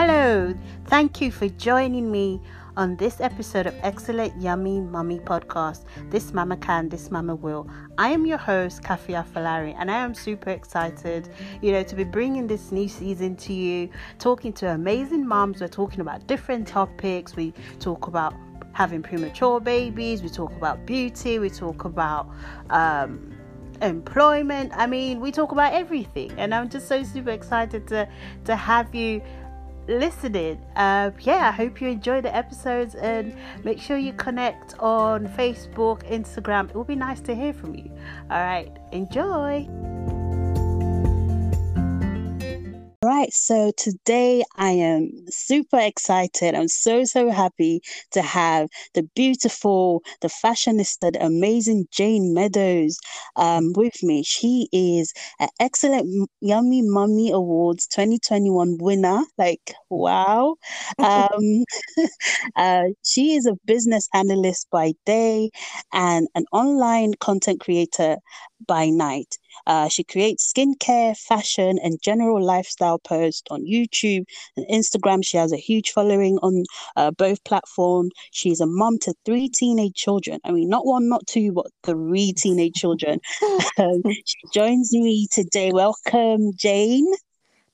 Hello, thank you for joining me on this episode of Excellent Yummy Mummy Podcast. This Mama Can, This Mama Will. I am your host, Kafia Falari, and I am super excited, you know, to be bringing this new season to you, talking to amazing moms. We're talking about different topics. We talk about having premature babies, we talk about beauty, we talk about um, employment. I mean, we talk about everything, and I'm just so super excited to to have you listening. Uh, yeah, I hope you enjoy the episodes and make sure you connect on Facebook, Instagram. It will be nice to hear from you. All right, enjoy. Right, so today I am super excited. I'm so, so happy to have the beautiful, the fashionista, the amazing Jane Meadows um, with me. She is an excellent Yummy Mummy Awards 2021 winner. Like, wow. Um, uh, she is a business analyst by day and an online content creator by night. Uh, she creates skincare, fashion, and general lifestyle posts on YouTube and Instagram. She has a huge following on uh, both platforms. She's a mom to three teenage children. I mean, not one, not two, but three teenage children. um, she joins me today. Welcome, Jane.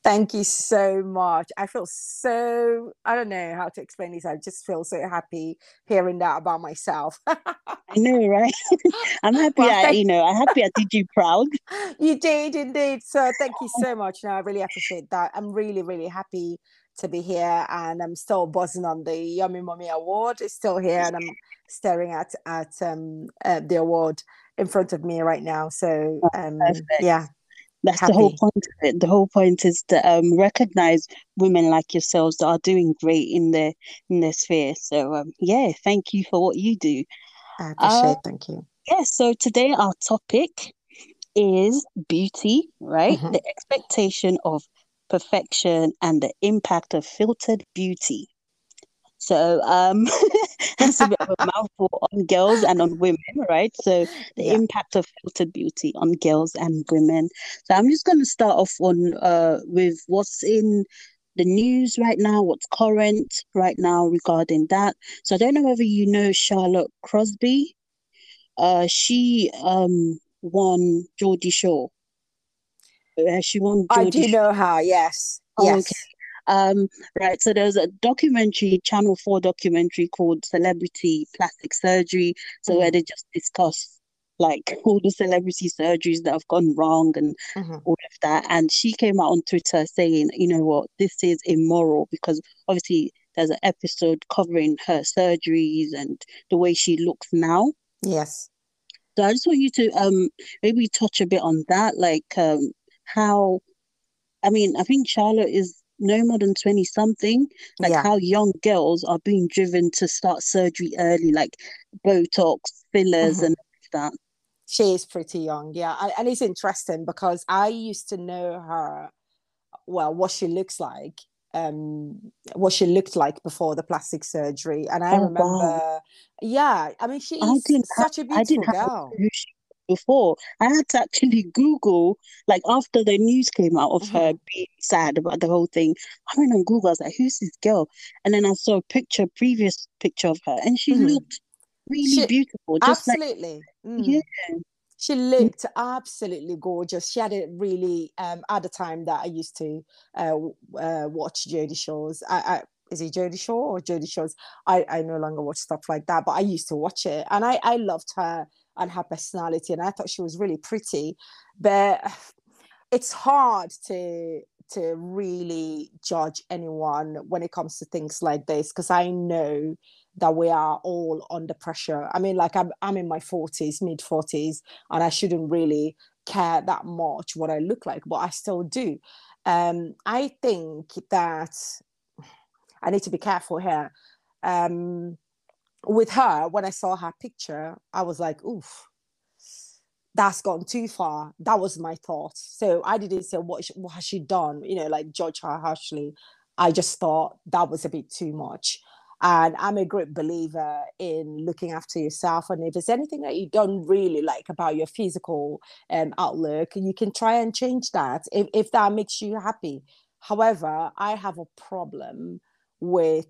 Thank you so much. I feel so, I don't know how to explain this. I just feel so happy hearing that about myself. I know, right? I'm happy well, I, you know, I'm happy I did you proud. You did indeed. So thank you so much. No, I really appreciate that. I'm really, really happy to be here and I'm still buzzing on the Yummy Mummy Award. It's still here and I'm staring at at um uh, the award in front of me right now. So oh, um yeah, that's Happy. the whole point of it. The whole point is to um, recognize women like yourselves that are doing great in their in their sphere. So um, yeah, thank you for what you do. I appreciate. Uh, thank you. Yeah. So today our topic is beauty, right? Mm-hmm. The expectation of perfection and the impact of filtered beauty. So um, that's a bit of a mouthful on girls and on women, right? So the yeah. impact of filtered beauty on girls and women. So I'm just going to start off on uh, with what's in the news right now, what's current right now regarding that. So I don't know whether you know Charlotte Crosby. Uh, she um won Geordie Shore. Uh, she won. Geordie I do know her. Yes. Oh, yes. Okay. Um, right. So there's a documentary, Channel 4 documentary called Celebrity Plastic Surgery. So mm-hmm. where they just discuss like all the celebrity surgeries that have gone wrong and mm-hmm. all of that. And she came out on Twitter saying, you know what, this is immoral because obviously there's an episode covering her surgeries and the way she looks now. Yes. So I just want you to um maybe touch a bit on that, like um how I mean, I think Charlotte is no more than 20 something like yeah. how young girls are being driven to start surgery early like botox fillers mm-hmm. and that she is pretty young yeah and, and it's interesting because i used to know her well what she looks like um what she looked like before the plastic surgery and i oh, remember wow. yeah i mean she's such a beautiful girl she before. I had to actually Google, like after the news came out of mm-hmm. her being sad about the whole thing. I went on Google, I was like, who's this girl? And then I saw a picture, previous picture of her, and she mm-hmm. looked really she, beautiful. Just absolutely. Like, mm. Yeah. She looked absolutely gorgeous. She had it really um, at the time that I used to uh, uh, watch Geordie Shores. I, I, is it Geordie Shore or Geordie Shores? I, I no longer watch stuff like that, but I used to watch it and I, I loved her and her personality and i thought she was really pretty. But it's hard to to really judge anyone when it comes to things like this because i know that we are all under pressure. I mean like i'm, I'm in my 40s mid 40s and i shouldn't really care that much what i look like but i still do. Um, i think that i need to be careful here. Um, with her, when I saw her picture, I was like, oof, that's gone too far. That was my thought. So I didn't say, what, what has she done? You know, like judge her harshly. I just thought that was a bit too much. And I'm a great believer in looking after yourself. And if there's anything that you don't really like about your physical um, outlook, you can try and change that if, if that makes you happy However, I have a problem with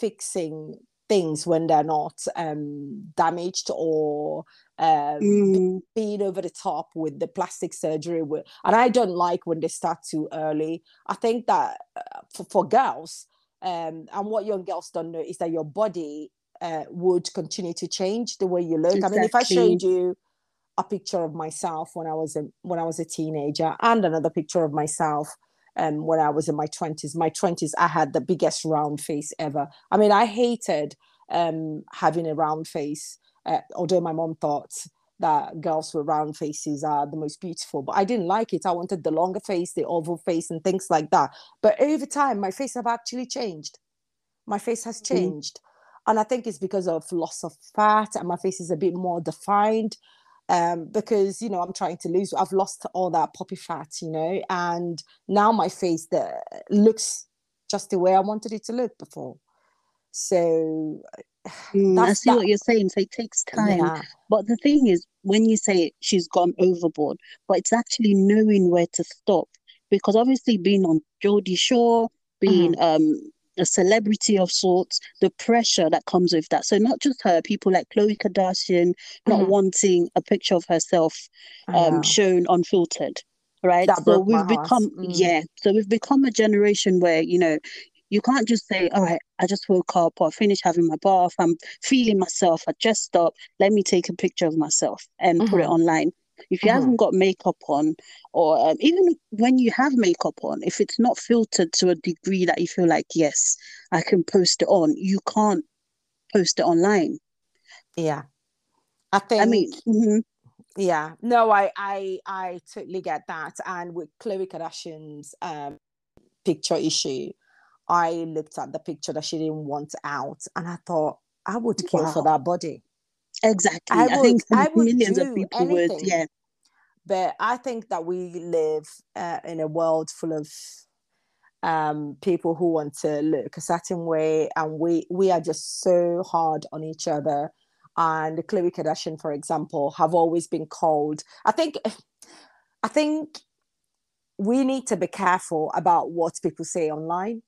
fixing things when they're not um, damaged or um, mm. being over the top with the plastic surgery. and I don't like when they start too early. I think that uh, for, for girls, um, and what young girls don't know is that your body uh, would continue to change the way you look. Exactly. I mean, if I showed you a picture of myself when I was a when I was a teenager and another picture of myself um, when I was in my twenties, my twenties, I had the biggest round face ever. I mean, I hated um, having a round face, uh, although my mom thought that girls with round faces are the most beautiful. But I didn't like it. I wanted the longer face, the oval face, and things like that. But over time, my face have actually changed. My face has mm-hmm. changed. Mm-hmm. And I think it's because of loss of fat, and my face is a bit more defined. Um, because you know I'm trying to lose. I've lost all that poppy fat, you know, and now my face that looks just the way I wanted it to look before. So mm, I see that. what you're saying. So it takes time. Yeah. But the thing is, when you say she's gone overboard, but it's actually knowing where to stop. Because obviously, being on Geordie Shore, being mm-hmm. um, a celebrity of sorts, the pressure that comes with that. So not just her, people like Khloe Kardashian not mm-hmm. wanting a picture of herself um, shown unfiltered. Right. That so we've become mm. yeah. So we've become a generation where, you know, you can't just say, all right, I just woke up or I finished having my bath. I'm feeling myself. I just stop. Let me take a picture of myself and mm-hmm. put it mm-hmm. online. If you mm-hmm. haven't got makeup on, or um, even when you have makeup on, if it's not filtered to a degree that you feel like, yes, I can post it on, you can't post it online. Yeah. I think. I mean, mm-hmm. yeah, no, I, I, I totally get that. And with Khloe Kardashian's um, picture issue, I looked at the picture that she didn't want out and I thought, I would kill wow. for that body. Exactly. I, I think I would millions of people anything. would, yeah. But I think that we live uh, in a world full of um, people who want to look a certain way, and we we are just so hard on each other. And Khloe Kardashian, for example, have always been called. I think, I think we need to be careful about what people say online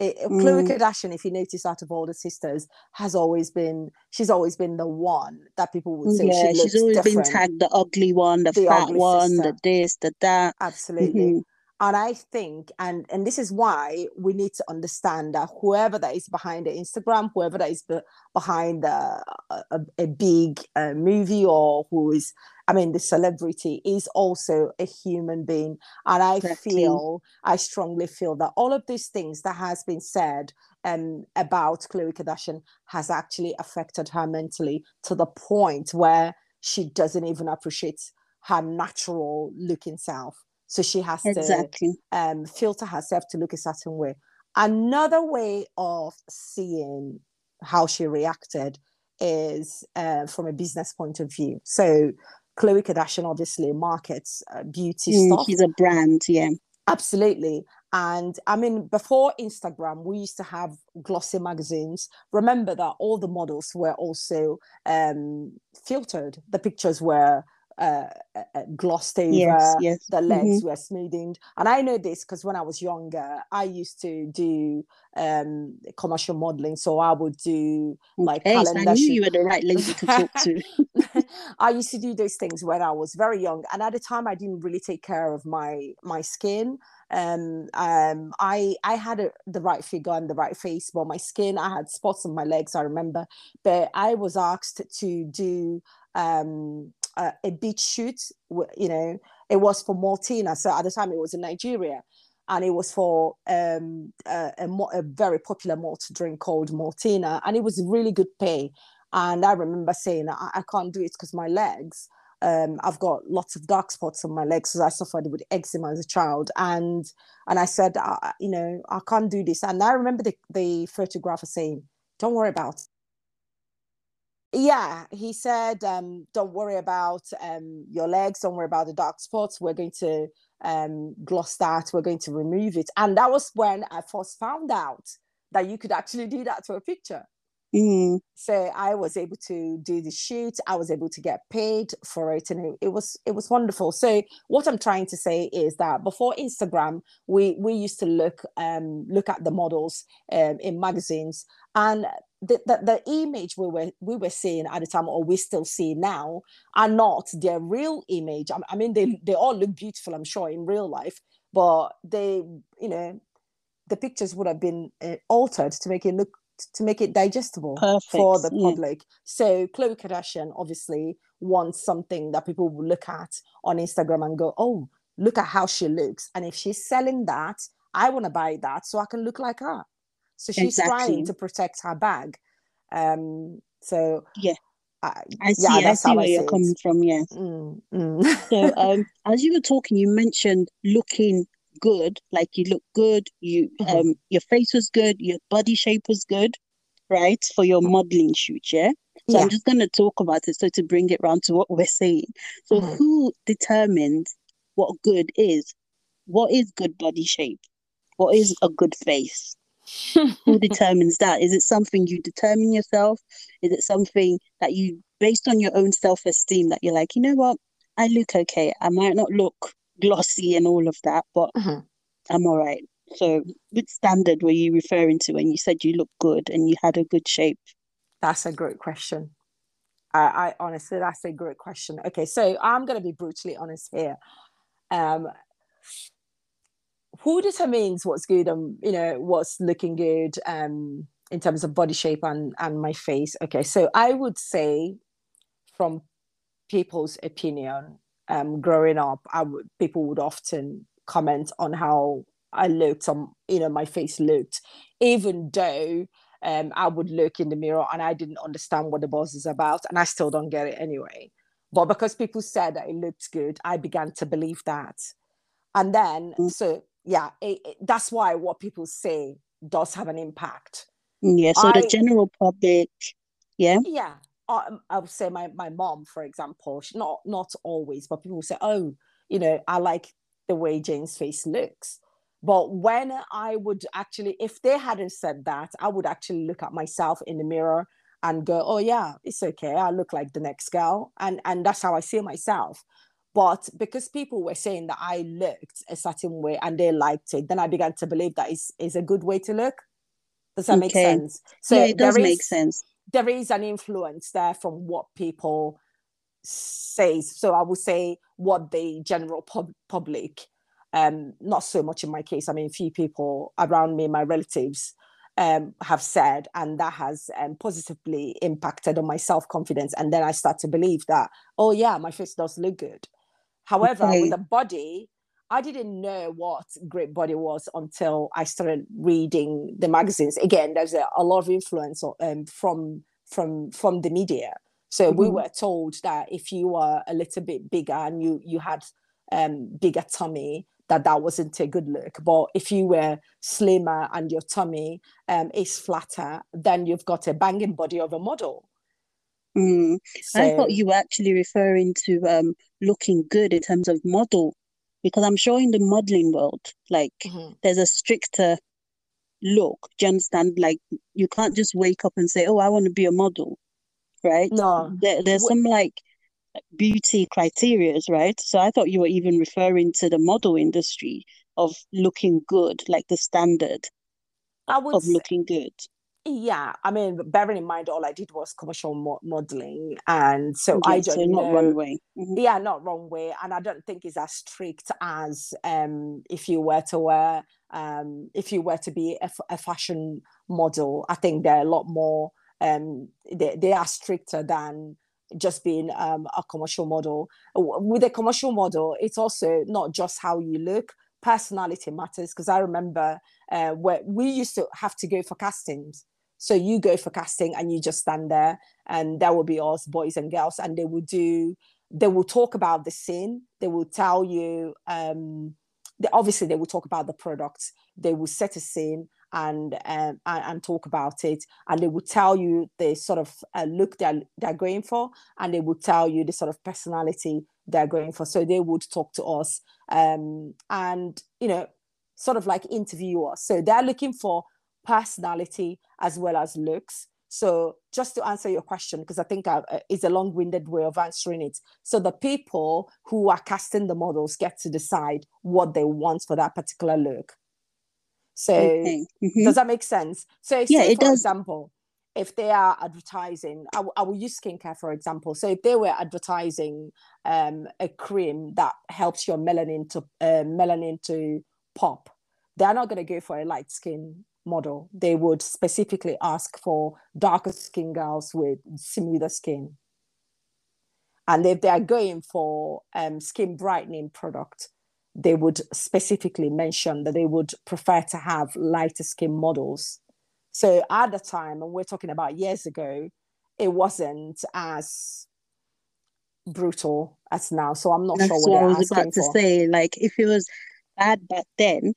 it, Khloe mm. Kardashian, if you notice, out of all the sisters, has always been she's always been the one that people would say yeah, she she's always different. been tagged the ugly one, the, the fat one, sister. the this, the that. Absolutely. Mm-hmm. And I think, and and this is why we need to understand that whoever that is behind the Instagram, whoever that is be- behind a, a, a big uh, movie or who is I mean, the celebrity is also a human being. And I exactly. feel, I strongly feel that all of these things that has been said um, about Khloe Kardashian has actually affected her mentally to the point where she doesn't even appreciate her natural looking self. So she has exactly. to um, filter herself to look a certain way. Another way of seeing how she reacted is uh, from a business point of view. So Khloe Kardashian obviously markets uh, beauty mm, stuff. She's a brand, yeah. Absolutely. And I mean, before Instagram, we used to have glossy magazines. Remember that all the models were also um, filtered. The pictures were uh, uh, uh, glossed over, yes, yes. the legs mm-hmm. were smoothed. And I know this because when I was younger, I used to do um, commercial modeling. So I would do like okay, calendar. So I knew you were the right lady to talk to. I used to do those things when I was very young, and at the time, I didn't really take care of my my skin. Um, um, I I had a, the right figure and the right face, but my skin, I had spots on my legs. I remember, but I was asked to do um uh, a beach shoot. You know, it was for Maltina. So at the time, it was in Nigeria, and it was for um, a, a, a, very popular malt drink called Maltina, and it was really good pay. And I remember saying, I, I can't do it because my legs. Um, I've got lots of dark spots on my legs because I suffered with eczema as a child, and and I said, uh, you know, I can't do this. And I remember the the photographer saying, "Don't worry about yeah he said um, don't worry about um, your legs don't worry about the dark spots we're going to um, gloss that we're going to remove it and that was when i first found out that you could actually do that to a picture Mm. So I was able to do the shoot. I was able to get paid for it, and it, it, was it was wonderful. So what I'm trying to say is that before Instagram, we we used to look um, look at the models um, in magazines, and the, the, the image we were we were seeing at the time, or we still see now, are not their real image. I, I mean, they they all look beautiful, I'm sure, in real life, but they you know the pictures would have been uh, altered to make it look to make it digestible Perfect. for the public. Yeah. So Khloe Kardashian obviously wants something that people will look at on Instagram and go, "Oh, look at how she looks." And if she's selling that, I want to buy that so I can look like her. So she's exactly. trying to protect her bag. Um, so yeah. I, I see. Yeah, I see where I you're coming from. Yes. Mm, mm. so, um, as you were talking, you mentioned looking good, like you look good, you mm-hmm. um your face was good, your body shape was good, right? For your modeling shoot, yeah. So yeah. I'm just gonna talk about it so to bring it round to what we're saying. So mm-hmm. who determines what good is? What is good body shape? What is a good face? Who determines that? Is it something you determine yourself? Is it something that you based on your own self-esteem that you're like, you know what? I look okay. I might not look glossy and all of that, but mm-hmm. I'm all right. So, which standard were you referring to when you said you look good and you had a good shape? That's a great question. I, I honestly, that's a great question. Okay, so I'm going to be brutally honest here. Um, who determines what's good and you know what's looking good um, in terms of body shape and and my face? Okay, so I would say, from people's opinion, um, growing up, I would people would often comment on how I looked, on you know my face looked, even though um, I would look in the mirror and I didn't understand what the buzz is about, and I still don't get it anyway. But because people said that it looked good, I began to believe that, and then mm. so yeah, it, it, that's why what people say does have an impact. Mm, yeah, so I, the general public, yeah, yeah, um, I would say my my mom, for example, she, not not always, but people say, oh, you know, I like the way Jane's face looks. But when I would actually, if they hadn't said that, I would actually look at myself in the mirror and go, oh yeah, it's okay. I look like the next girl, and and that's how I see myself. But because people were saying that I looked a certain way and they liked it, then I began to believe that is is a good way to look. Does that okay. make sense? So yeah, it does is, make sense there is an influence there from what people say. So I would say what the general pub- public, um, not so much in my case. I mean, few people around me, my relatives, um, have said, and that has um, positively impacted on my self confidence. And then I start to believe that, oh yeah, my face does look good. However, okay. with a body, I didn't know what great body was until I started reading the magazines. Again, there's a, a lot of influence um, from from from the media. So mm-hmm. we were told that if you were a little bit bigger and you you had um, bigger tummy, that that wasn't a good look. But if you were slimmer and your tummy um, is flatter, then you've got a banging body of a model. Mm. So, I thought you were actually referring to um, looking good in terms of model because I'm sure in the modeling world, like mm-hmm. there's a stricter look. Do you understand? Like you can't just wake up and say, "Oh, I want to be a model," right? No, there, there's some like beauty criterias, right? So I thought you were even referring to the model industry of looking good, like the standard I would of looking good yeah i mean bearing in mind all i did was commercial mo- modeling and so i don't so not know, runway. Mm-hmm. yeah not runway and i don't think it's as strict as um if you were to wear um if you were to be a, a fashion model. I think they're a lot more um they, they are stricter than just being um, a commercial model. With a commercial model it's also not just how you look. Personality matters because i remember uh, where we used to have to go for castings so you go for casting and you just stand there, and there will be us, boys and girls, and they will do, they will talk about the scene. They will tell you, um, they, obviously, they will talk about the product. They will set a scene and um, and, talk about it, and they will tell you the sort of uh, look they're they're going for, and they will tell you the sort of personality they're going for. So they would talk to us, um, and you know, sort of like interview us. So they're looking for personality as well as looks. So just to answer your question, because I think I, uh, it's a long-winded way of answering it. So the people who are casting the models get to decide what they want for that particular look. So okay. mm-hmm. does that make sense? So yeah, say, it for does. example, if they are advertising, I, w- I will use skincare for example. So if they were advertising um, a cream that helps your melanin to uh, melanin to pop, they're not going to go for a light skin model. They would specifically ask for darker skin girls with smoother skin. And if they are going for um, skin brightening product, they would specifically mention that they would prefer to have lighter skin models. So at the time, and we're talking about years ago, it wasn't as brutal as now. So I'm not That's sure what, what I was about to say. Like if it was bad back then,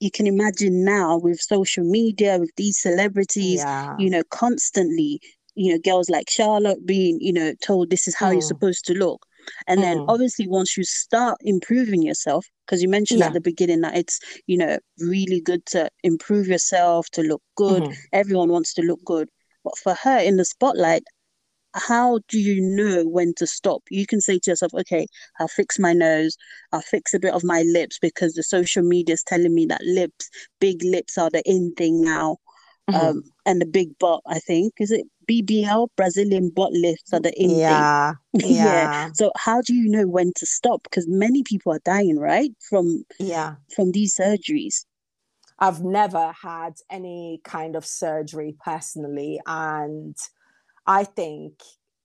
you can imagine now with social media, with these celebrities, yeah. you know, constantly, you know, girls like Charlotte being, you know, told this is how mm. you're supposed to look. And mm. then obviously once you start improving yourself, because you mentioned yeah. at the beginning that it's, you know, really good to improve yourself, to look good. Mm-hmm. Everyone wants to look good. But for her in the spotlight, how do you know when to stop? You can say to yourself, okay, I'll fix my nose, I'll fix a bit of my lips because the social media is telling me that lips, big lips are the in thing now. Mm-hmm. Um, and the big butt, I think, is it BBL, Brazilian butt lifts are the in yeah, thing. Yeah. yeah. So how do you know when to stop? Because many people are dying, right? From yeah, from these surgeries. I've never had any kind of surgery personally, and I think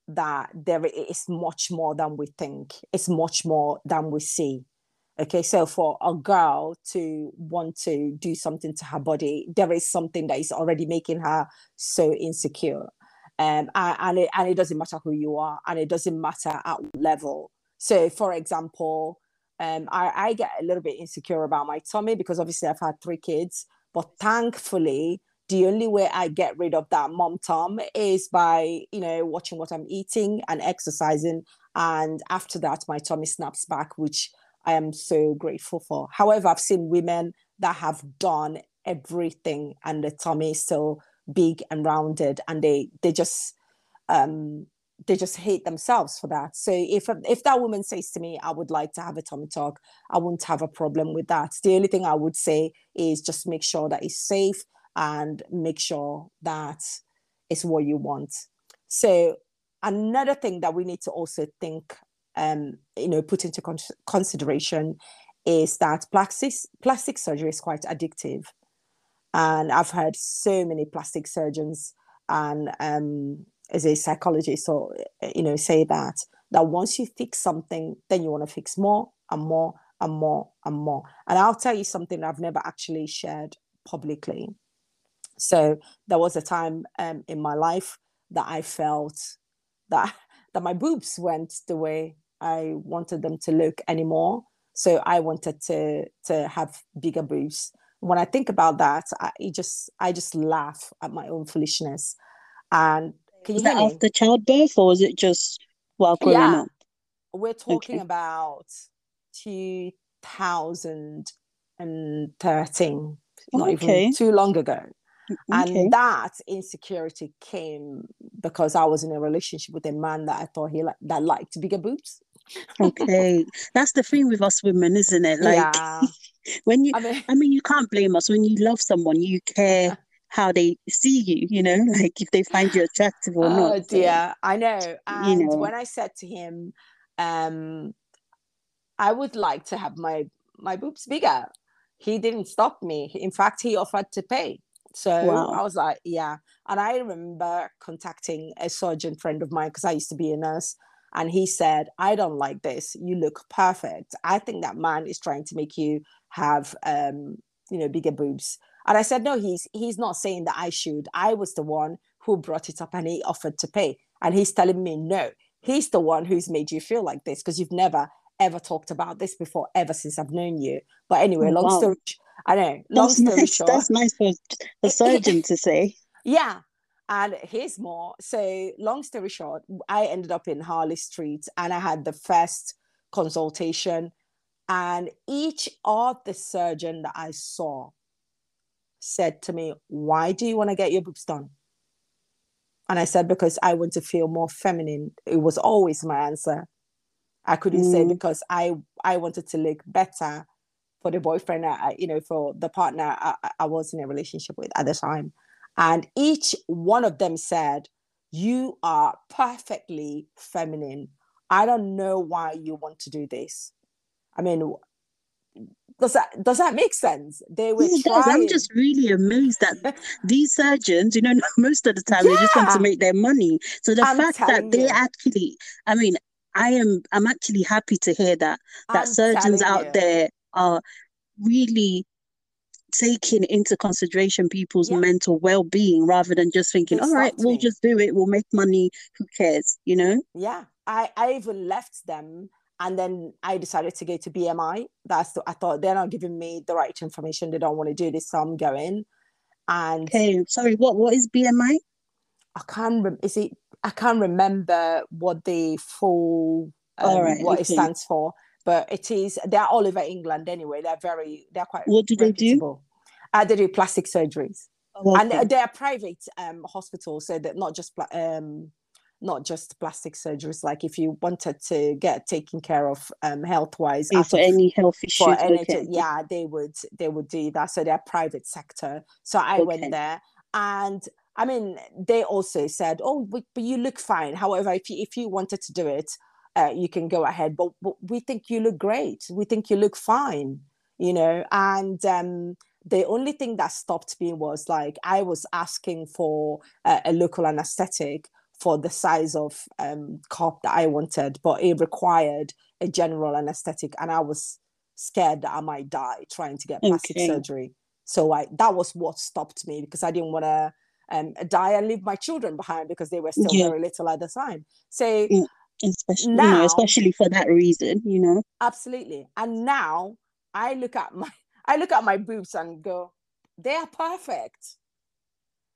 that there is much more than we think. It's much more than we see. Okay, so for a girl to want to do something to her body, there is something that is already making her so insecure. Um, and, it, and it doesn't matter who you are, and it doesn't matter at level. So, for example, um, I, I get a little bit insecure about my tummy because obviously I've had three kids, but thankfully, the only way I get rid of that mom tom is by, you know, watching what I'm eating and exercising. And after that, my tummy snaps back, which I am so grateful for. However, I've seen women that have done everything and the tummy is still big and rounded and they they just um they just hate themselves for that. So if if that woman says to me, I would like to have a tummy tuck, I wouldn't have a problem with that. The only thing I would say is just make sure that it's safe and make sure that it's what you want. So another thing that we need to also think, um, you know, put into con- consideration is that plastic plastic surgery is quite addictive, and I've heard so many plastic surgeons and um, as a psychologist or you know say that that once you fix something, then you want to fix more and more and more and more. And I'll tell you something I've never actually shared publicly. So there was a time um, in my life that I felt that that my boobs went the way I wanted them to look anymore. So I wanted to to have bigger boobs. When I think about that, I just I just laugh at my own foolishness. And can you hear me? after childbirth, or was it just while growing yeah. up? We're talking okay. about 2013, not okay. even too long ago. Okay. And that insecurity came because I was in a relationship with a man that I thought he li- that liked bigger boobs. okay, that's the thing with us women, isn't it? Like yeah. when you, I mean, I mean, you can't blame us when you love someone, you care. how they see you, you know, like if they find you attractive or oh, not. Oh dear, so, I know. And you know. when I said to him, um, I would like to have my my boobs bigger, he didn't stop me. In fact, he offered to pay. So wow. I was like, yeah. And I remember contacting a surgeon friend of mine because I used to be a nurse. And he said, I don't like this. You look perfect. I think that man is trying to make you have um, you know, bigger boobs. And I said, no, he's he's not saying that I should. I was the one who brought it up and he offered to pay. And he's telling me, no, he's the one who's made you feel like this because you've never ever talked about this before, ever since I've known you. But anyway, oh, long wow. story I know. Long that's story nice. short, that's nice for a surgeon to say. Yeah. And here's more. So, long story short, I ended up in Harley Street and I had the first consultation. And each of the surgeon that I saw said to me, Why do you want to get your boobs done? And I said, because I want to feel more feminine. It was always my answer. I couldn't mm. say because I I wanted to look better for the boyfriend, I, you know, for the partner I, I was in a relationship with at the time. And each one of them said, You are perfectly feminine. I don't know why you want to do this. I mean, does that does that make sense? They were it does. I'm just really amazed that these surgeons, you know, most of the time yeah. they just want to make their money. So the I'm fact that they you. actually, I mean, I am I'm actually happy to hear that that I'm surgeons out you. there are really taking into consideration people's yeah. mental well-being rather than just thinking all right we'll just do it we'll make money who cares you know yeah i i even left them and then I decided to go to BMI. That's the, I thought they're not giving me the right information. They don't want to do this, so I'm going. And okay, sorry, what what is BMI? I can't. Rem- is it? I can't remember what the full um, what okay. it stands for, but it is. They're all over England anyway. They're very. They're quite. What do they do? Uh, they do plastic surgeries, oh, okay. and they're private um, hospitals, so that not just um, not just plastic surgeries like if you wanted to get taken care of um, health wise for any health issues okay. yeah they would they would do that so they're private sector so i okay. went there and i mean they also said oh but you look fine however if you if you wanted to do it uh, you can go ahead but, but we think you look great we think you look fine you know and um the only thing that stopped me was like I was asking for a local anesthetic, for the size of um, cup that I wanted, but it required a general anesthetic, and I was scared that I might die trying to get plastic okay. surgery. So I that was what stopped me because I didn't want to um, die and leave my children behind because they were still yeah. very little at the time. So yeah. Especially now, you know, especially for that reason, you know. Absolutely. And now I look at my I look at my boobs and go, they are perfect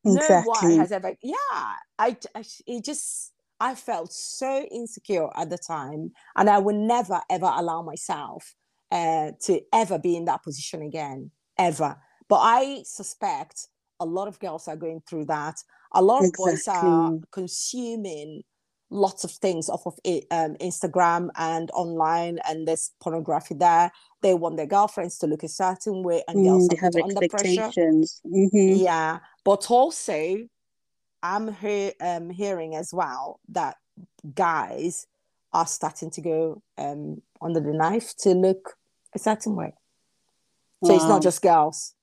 exactly. no one has ever yeah I, I it just i felt so insecure at the time and i would never ever allow myself uh, to ever be in that position again ever but i suspect a lot of girls are going through that a lot of exactly. boys are consuming lots of things off of it, um, Instagram and online, and there's pornography there. They want their girlfriends to look a certain way, and girls mm, have expectations. Mm-hmm. Yeah, but also, I'm he- um, hearing as well that guys are starting to go um, under the knife to look a certain way. So wow. it's not just girls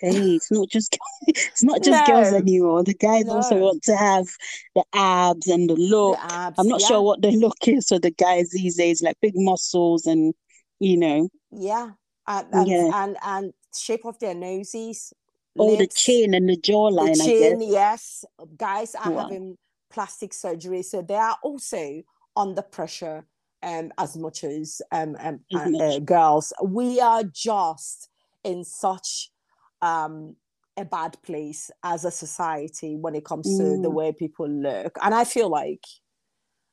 it's not just it's not just no. girls anymore the guys no. also want to have the abs and the look the abs, i'm not yeah. sure what the look is for the guys these days like big muscles and you know yeah and and, yeah. and, and shape of their noses oh lips, the chin and the jawline the chin yes guys are wow. having plastic surgery so they are also under pressure um, as much as um, um as much. Uh, girls we are just in such um, a bad place as a society when it comes to the mm. way people look. And I feel like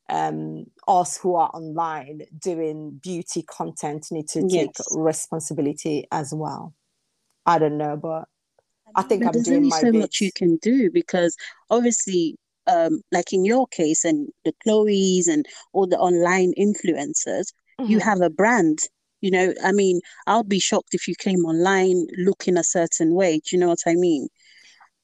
um, us who are online doing beauty content need to take responsibility as well. I don't know, but I, think I'm there's doing only my so bit. much you can do because obviously, um, like in your case and the Khloe's and all the online influencers, mm-hmm. you have a brand you know, I mean, I'll be shocked if you came online looking a certain way. Do you know what I mean?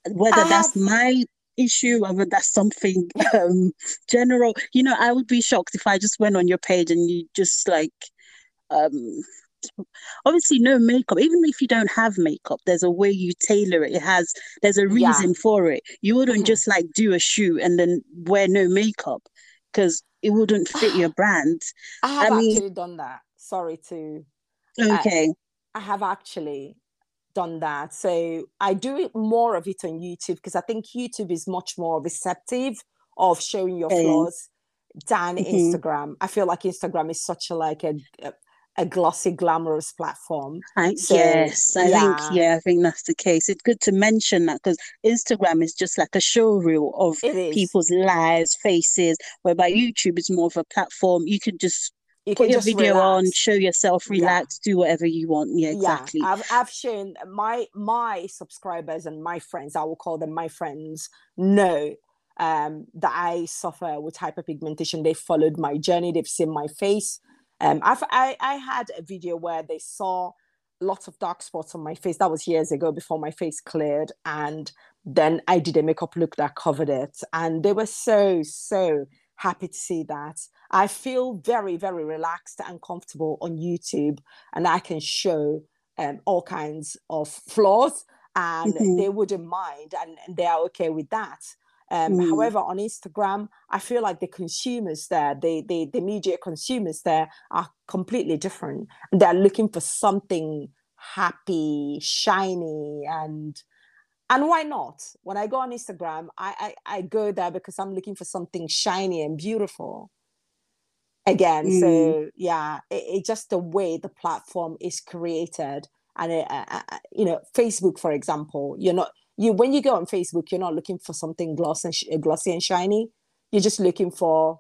Whether I that's have... my issue, or whether that's something um, general, you know, I would be shocked if I just went on your page and you just like, um, obviously no makeup. Even if you don't have makeup, there's a way you tailor it. It has, there's a reason yeah. for it. You wouldn't mm-hmm. just like do a shoot and then wear no makeup because it wouldn't fit your brand. I have I mean, actually done that sorry to okay I, I have actually done that so i do it more of it on youtube because i think youtube is much more receptive of showing your okay. flaws than mm-hmm. instagram i feel like instagram is such a like a, a a glossy, glamorous platform. I, so, yes, I yeah. think yeah, I think that's the case. It's good to mention that because Instagram is just like a showreel of people's lives, faces, whereby YouTube is more of a platform. You can just you put your video relax. on, show yourself, relax, yeah. do whatever you want. Yeah, exactly. Yeah, I've I've shown my my subscribers and my friends. I will call them my friends. Know um, that I suffer with hyperpigmentation. They followed my journey. They've seen my face. Um, I've, I, I had a video where they saw lots of dark spots on my face. That was years ago before my face cleared. And then I did a makeup look that covered it. And they were so, so happy to see that. I feel very, very relaxed and comfortable on YouTube, and I can show um, all kinds of flaws, and mm-hmm. they wouldn't mind, and, and, they are okay with that. Um, mm. However, on Instagram, I feel like the consumers there, the, the, the media consumers there are completely different. They're looking for something happy, shiny, and and why not? When I go on Instagram, I, I, I go there because I'm looking for something shiny and beautiful. Again, mm. so yeah, it, it, just the way the platform is created, and it, uh, uh, uh, you know, Facebook, for example, you're not you when you go on Facebook, you're not looking for something gloss and sh- glossy and shiny. You're just looking for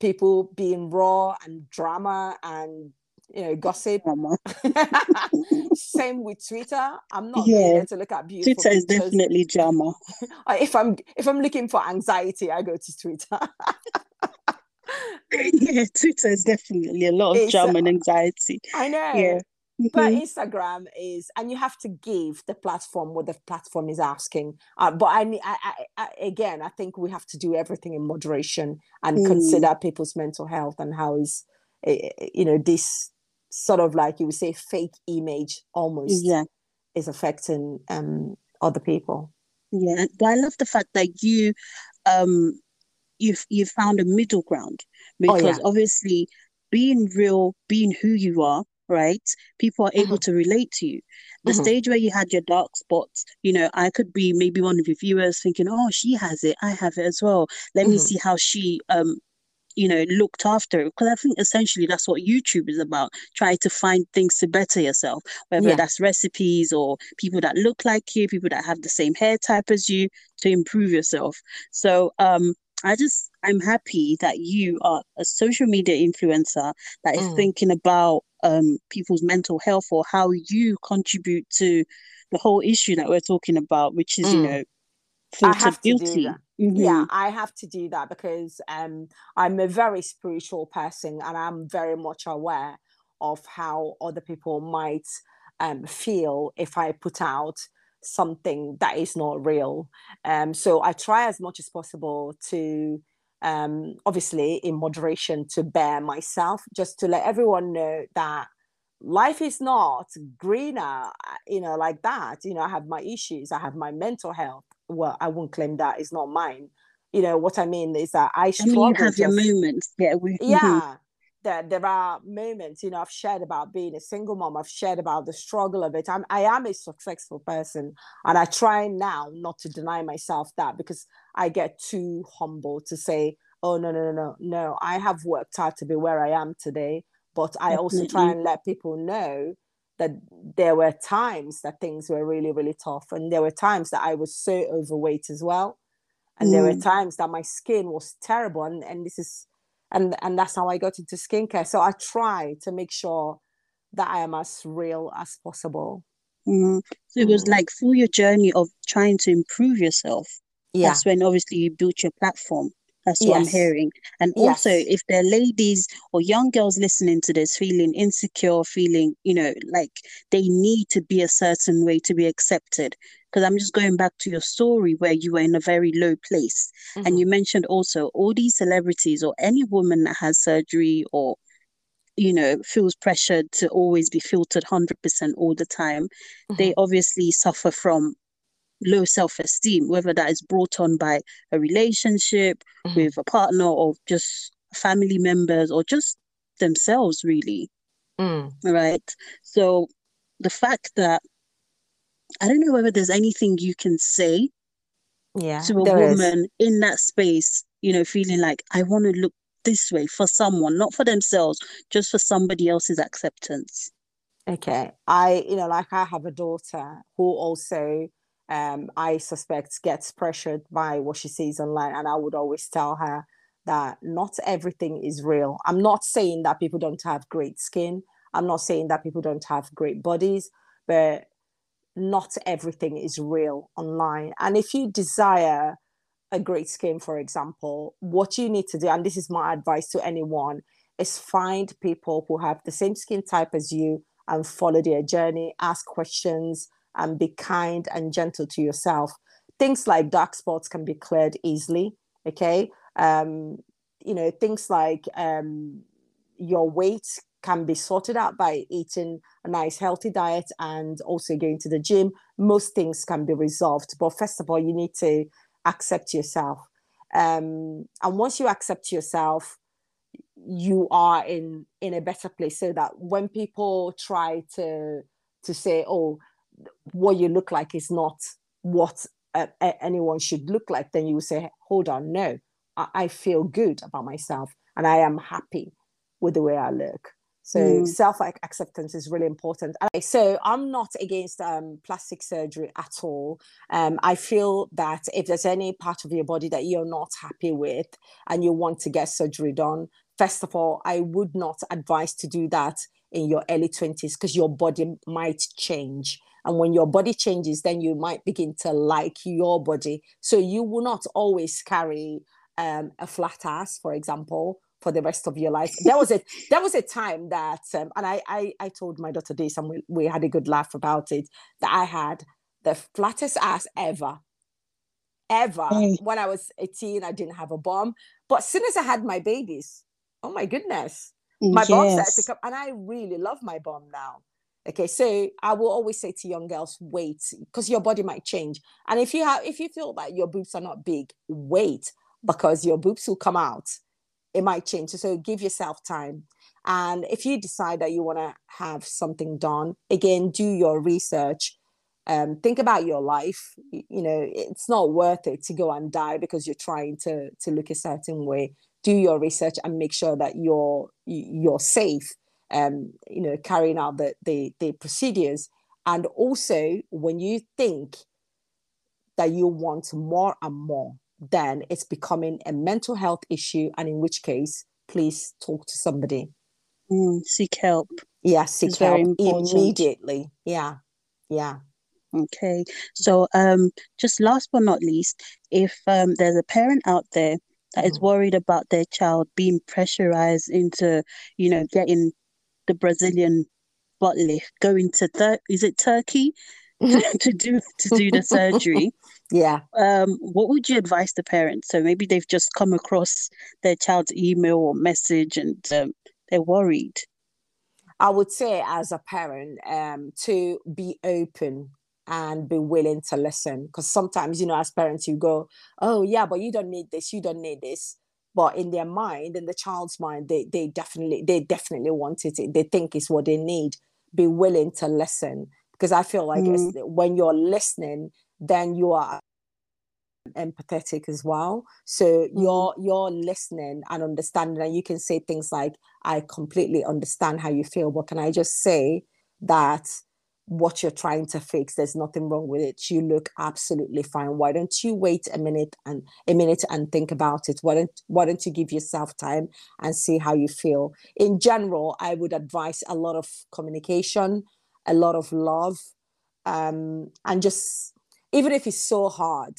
people being raw and drama and you know gossip. Same with Twitter. I'm not yeah. there to look at beautiful. Twitter is pictures. definitely drama. if I'm if I'm looking for anxiety, I go to Twitter. yeah, Twitter is definitely a lot of it's, drama and anxiety. I know. Yeah. But mm-hmm. Instagram is, and you have to give the platform what the platform is asking. Uh, but I, I, I, again, I think we have to do everything in moderation and mm. consider people's mental health and how is, eh, eh, you know, this sort of like you would say fake image almost yeah. is affecting um other people. Yeah, but I love the fact that you, um, you've you found a middle ground because oh, yeah. obviously being real, being who you are, right? People are able mm-hmm. to relate to you. The mm-hmm. stage where you had your dark spots, you know, I could be maybe one of your viewers thinking, oh, she has it, I have it as well. Let mm-hmm. me see how she um you know looked after because i think essentially that's what youtube is about try to find things to better yourself whether yeah. that's recipes or people that look like you people that have the same hair type as you to improve yourself so um I just I'm happy that you are a social media influencer that is mm. thinking about um, people's mental health or how you contribute to the whole issue that we're talking about, which is mm. you know filtered beauty. Mm-hmm. Yeah, I have to do that because um, I'm a very spiritual person and I'm very much aware of how other people might um, feel if I put out something that is not real. Um, so I try as much as possible to, um, obviously, in moderation, to bear myself, just to let everyone know that life is not greener, uh, you know, like that. You know, I have my issues, I have my mental health. Well, I won't claim that it's not mine. You know, what I mean is that I struggle. I mean, you have your moments. Yeah. We, mm-hmm. yeah that there are moments you know i've shared about being a single mom i've shared about the struggle of it I'm, i am a successful person and i try now not to deny myself that because i get too humble to say oh no no no no no i have worked hard to be where i am today but i also try and let people know that there were times that things were really really tough and there were times that i was so overweight as well and mm. there were mm. times that my skin was terrible and, and this is and and that's how I got into skincare. So I try to make sure that I am as real as possible. Mm-hmm. So it was mm-hmm. like through your journey of trying to improve yourself. Yeah. That's when obviously you built your platform. That's what yes. I'm hearing. And also, if there are ladies or young girls listening to this feeling insecure, feeling, you know, like they need to be a certain way to be accepted, because I'm just going back to your story where you were in a very low place. Mm-hmm. And you mentioned also all these celebrities or any woman that has surgery or you know feels pressured to always be filtered 100% all the time mm-hmm. they obviously suffer from low self-esteem whether that is brought on by a relationship mm-hmm. with a partner or just family members or just themselves really mm. right so the fact that I don't know whether there's anything you can say yeah, to a woman is. in that space, you know, feeling like I want to look this way for someone, not for themselves, just for somebody else's acceptance. Okay. I, you know, like I have a daughter who also um I suspect gets pressured by what she sees online. And I would always tell her that not everything is real. I'm not saying that people don't have great skin. I'm not saying that people don't have great bodies, but not everything is real online. And if you desire a great skin, for example, what you need to do, and this is my advice to anyone, is find people who have the same skin type as you and follow their journey, ask questions, and be kind and gentle to yourself. Things like dark spots can be cleared easily. Okay. Um, you know, things like um, your weight can be sorted out by eating a nice healthy diet and also going to the gym most things can be resolved but first of all you need to accept yourself um, and once you accept yourself you are in in a better place so that when people try to to say oh what you look like is not what uh, anyone should look like then you say hold on no I, I feel good about myself and i am happy with the way i look so mm. self acceptance is really important. So I'm not against um, plastic surgery at all. Um, I feel that if there's any part of your body that you're not happy with and you want to get surgery done, first of all, I would not advise to do that in your early 20s because your body might change. And when your body changes, then you might begin to like your body. So you will not always carry um, a flat ass, for example, for the rest of your life. There was a there was a time that, um, and I, I I told my daughter this, and we, we had a good laugh about it. That I had the flattest ass ever, ever. When I was eighteen, I didn't have a bum, but as soon as I had my babies, oh my goodness, my yes. bum started to come, and I really love my bum now. Okay, so I will always say to young girls, wait, because your body might change, and if you have, if you feel that your boobs are not big, wait, because your boobs will come out it might change. So give yourself time. And if you decide that you want to have something done, again, do your research. Um, think about your life. You know, it's not worth it to go and die because you're trying to to look a certain way. Do your research and make sure that you're you're safe. Um, you know, carrying out the the, the procedures. And also, when you think that you want more and more, then it's becoming a mental health issue. And in which case, please talk to somebody. Mm, seek help. Yeah, seek it's help immediately. Yeah. Yeah. Okay. So um just last but not least, if um there's a parent out there that is mm. worried about their child being pressurized into, you know, getting the Brazilian lift, going to thir- is it Turkey to do to do the surgery. Yeah. Um, what would you advise the parents? So maybe they've just come across their child's email or message and um, they're worried. I would say, as a parent, um, to be open and be willing to listen. Because sometimes, you know, as parents, you go, "Oh, yeah, but you don't need this. You don't need this." But in their mind, in the child's mind, they they definitely they definitely wanted it. They think it's what they need. Be willing to listen because I feel like mm. when you're listening, then you are empathetic as well so mm-hmm. you're you're listening and understanding and you can say things like i completely understand how you feel but can i just say that what you're trying to fix there's nothing wrong with it. You look absolutely fine. Why don't you wait a minute and a minute and think about it? Why don't why don't you give yourself time and see how you feel? In general i would advise a lot of communication a lot of love um, and just even if it's so hard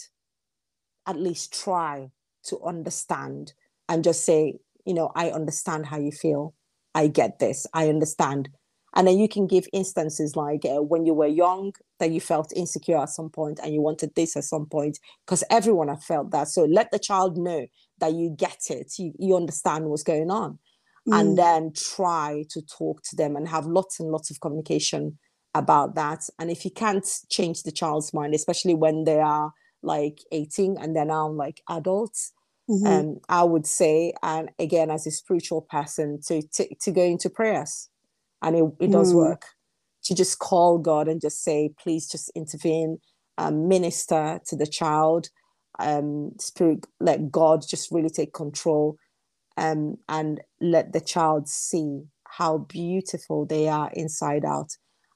at least try to understand and just say you know i understand how you feel. I get this. I understand and then you can give instances like uh, when you were young that you felt insecure at some point and you wanted this at some point because everyone have felt that so let the child know that you get it you, you understand what's going on mm. and then try to talk to them and have lots and lots of communication about that. And if you can't change the child's mind, especially when they are like 18 and they're now like adults, mm-hmm. um, I would say, and again, as a spiritual person, to to, to go into prayers. And it, it does mm. work. To just call God and just say, please just intervene, um, minister to the child, um, spirit, let God just really take control um, and let the child see how beautiful they are inside out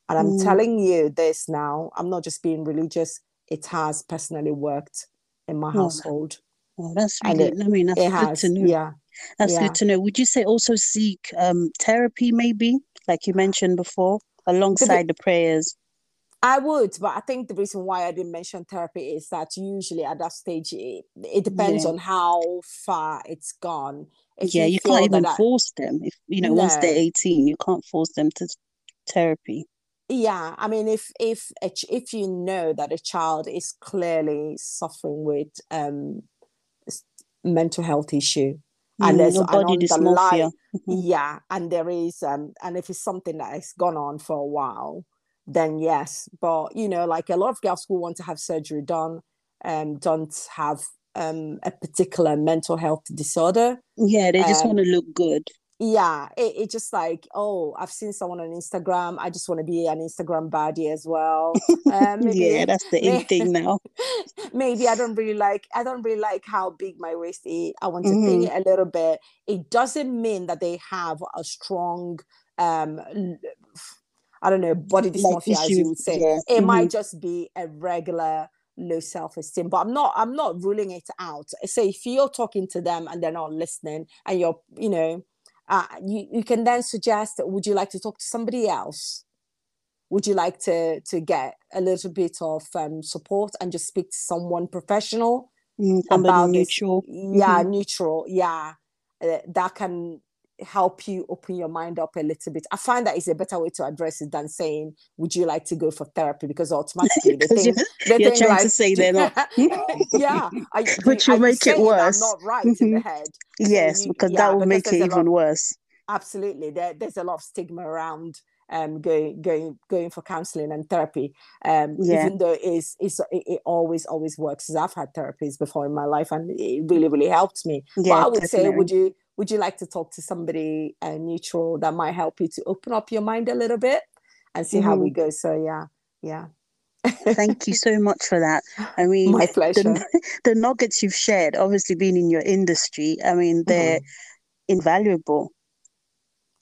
and I'm mm. telling you this now, I'm not just being religious, it has personally worked in my oh, household. Oh, that's really, it, I mean, that's good has. Yeah. That's yeah. good to know. Would you say also seek um, therapy, maybe, like you mentioned before, alongside the prayers? I would, but I think the reason why I didn't mention therapy is that usually at that stage, it, it depends yeah. on how far it's gone. If yeah, you, you can't even force them. If you know, no. once they're eighteen, you can't force them to therapy. Yeah, I mean, if if if you know that a child is clearly suffering with um mental health issue, and there's an body dysmorphia. Mm-hmm. yeah, and there is um, and if it's something that has gone on for a while, then yes. But you know, like a lot of girls who want to have surgery done, um, don't have um a particular mental health disorder. Yeah, they just um, want to look good yeah it, it just like oh i've seen someone on instagram i just want to be an instagram baddie as well um, maybe, yeah that's the in thing now maybe i don't really like i don't really like how big my waist is i want to mm-hmm. thin it a little bit it doesn't mean that they have a strong um i don't know body dysmorphia like as you would say yeah. it mm-hmm. might just be a regular low self-esteem but i'm not i'm not ruling it out so if you're talking to them and they're not listening and you're you know uh, you, you can then suggest would you like to talk to somebody else would you like to to get a little bit of um, support and just speak to someone professional mm, about neutral this? yeah mm-hmm. neutral yeah uh, that can help you open your mind up a little bit. I find that is a better way to address it than saying, "Would you like to go for therapy?" Because automatically they think, you're, trying like, to say they're not. yeah, I, which will make it worse. not right in the mm-hmm. head. Yes, you, because yeah, that will make it even lot, worse. Absolutely, there, there's a lot of stigma around um, going going going for counseling and therapy. Um, yeah. even though it's, it, it always always works. I've had therapies before in my life, and it really really helped me. Yeah, but I would definitely. say, would you would you like to talk to somebody uh, neutral that might help you to open up your mind a little bit and see mm-hmm. how we mm-hmm. go? So yeah, yeah. Thank you so much for that. I mean, my pleasure. The, the nuggets you've shared, obviously being in your industry, I mean, they're mm-hmm. invaluable.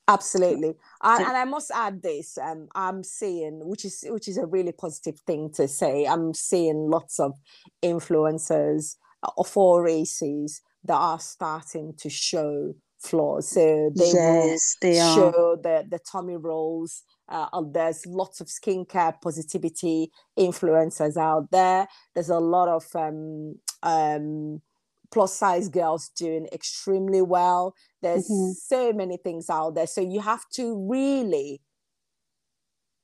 Absolutely, and, and I must add this: um, I'm seeing, which is which is a really positive thing to say. I'm seeing lots of influencers of all races that are starting to show flaws. So they yes, will they show the the tummy rolls. Uh, there's lots of skincare positivity influencers out there. There's a lot of um, um, plus size girls doing extremely well. There's mm-hmm. so many things out there. So you have to really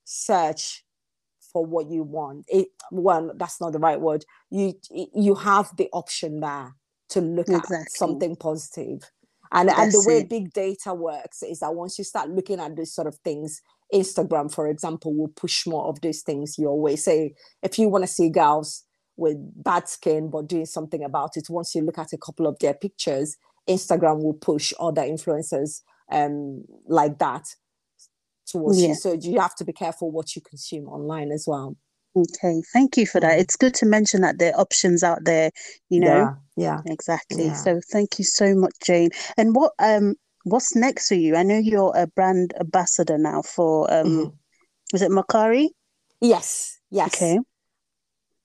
search for what you want. It well, that's not the right word. You you have the option there to look exactly. at something positive. And That's and the way it. big data works is that once you start looking at these sort of things, Instagram, for example, will push more of these things your way. Say if you want to see girls with bad skin but doing something about it, once you look at a couple of their pictures, Instagram will push other influencers um, like that towards yeah. you. So you have to be careful what you consume online as well. Okay, thank you for that. Mm. It's good to mention that there are options out there, you know. Yeah, yeah. exactly. Yeah. So thank you so much, Jane. And what um what's next for you? I know you're a brand ambassador now for um mm-hmm. was it Makari? Yes, yes. Okay.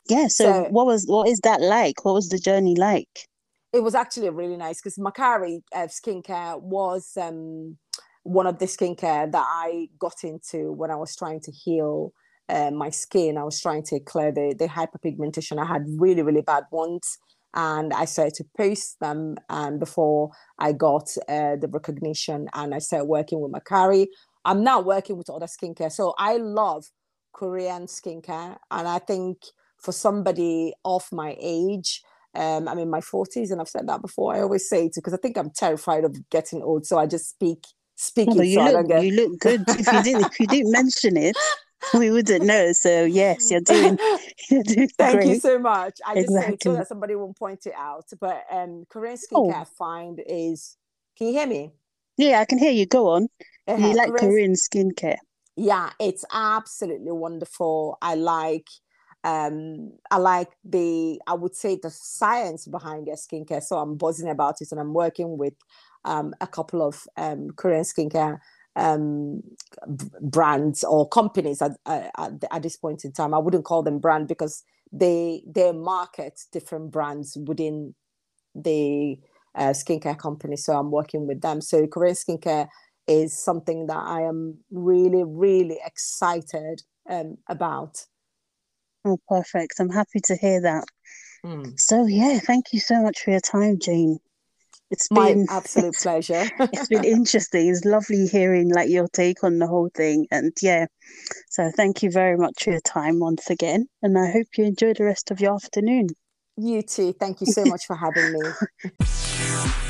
Yeah, so, so what was what is that like? What was the journey like? It was actually really nice because Makari uh, skincare was um one of the skincare that I got into when I was trying to heal uh, my skin. I was trying to clear the, the hyperpigmentation. I had really, really bad ones. And I started to post them and before I got uh, the recognition and I started working with Makari. I'm now working with other skincare. So I love Korean skincare. And I think for somebody of my age, um, I'm in my 40s and I've said that before. I always say it because I think I'm terrified of getting old. So I just speak speak well, you, so look, you look good. if you didn't if you didn't mention it, we wouldn't know. So yes, you're doing. You're doing Thank great. you so much. I just exactly. so that somebody won't point it out. But um, Korean skincare oh. find is. Can you hear me? Yeah, I can hear you. Go on. Uh-huh. You like Korean, Korean skincare? Yeah, it's absolutely wonderful. I like um i like the i would say the science behind their skincare so i'm buzzing about it and i'm working with um, a couple of um, korean skincare um, brands or companies at, at, at, this point in time. I wouldn't call them brand because they they market different brands within the uh, skincare company. So I'm working with them. So Korean skincare is something that I am really really excited um, about Oh, perfect. I'm happy to hear that. Mm. So, yeah, thank you so much for your time, Jane. It's been my absolute pleasure. it's been interesting. It's lovely hearing like your take on the whole thing. And yeah, so thank you very much for your time once again. And I hope you enjoy the rest of your afternoon. You too. Thank you so much for having me.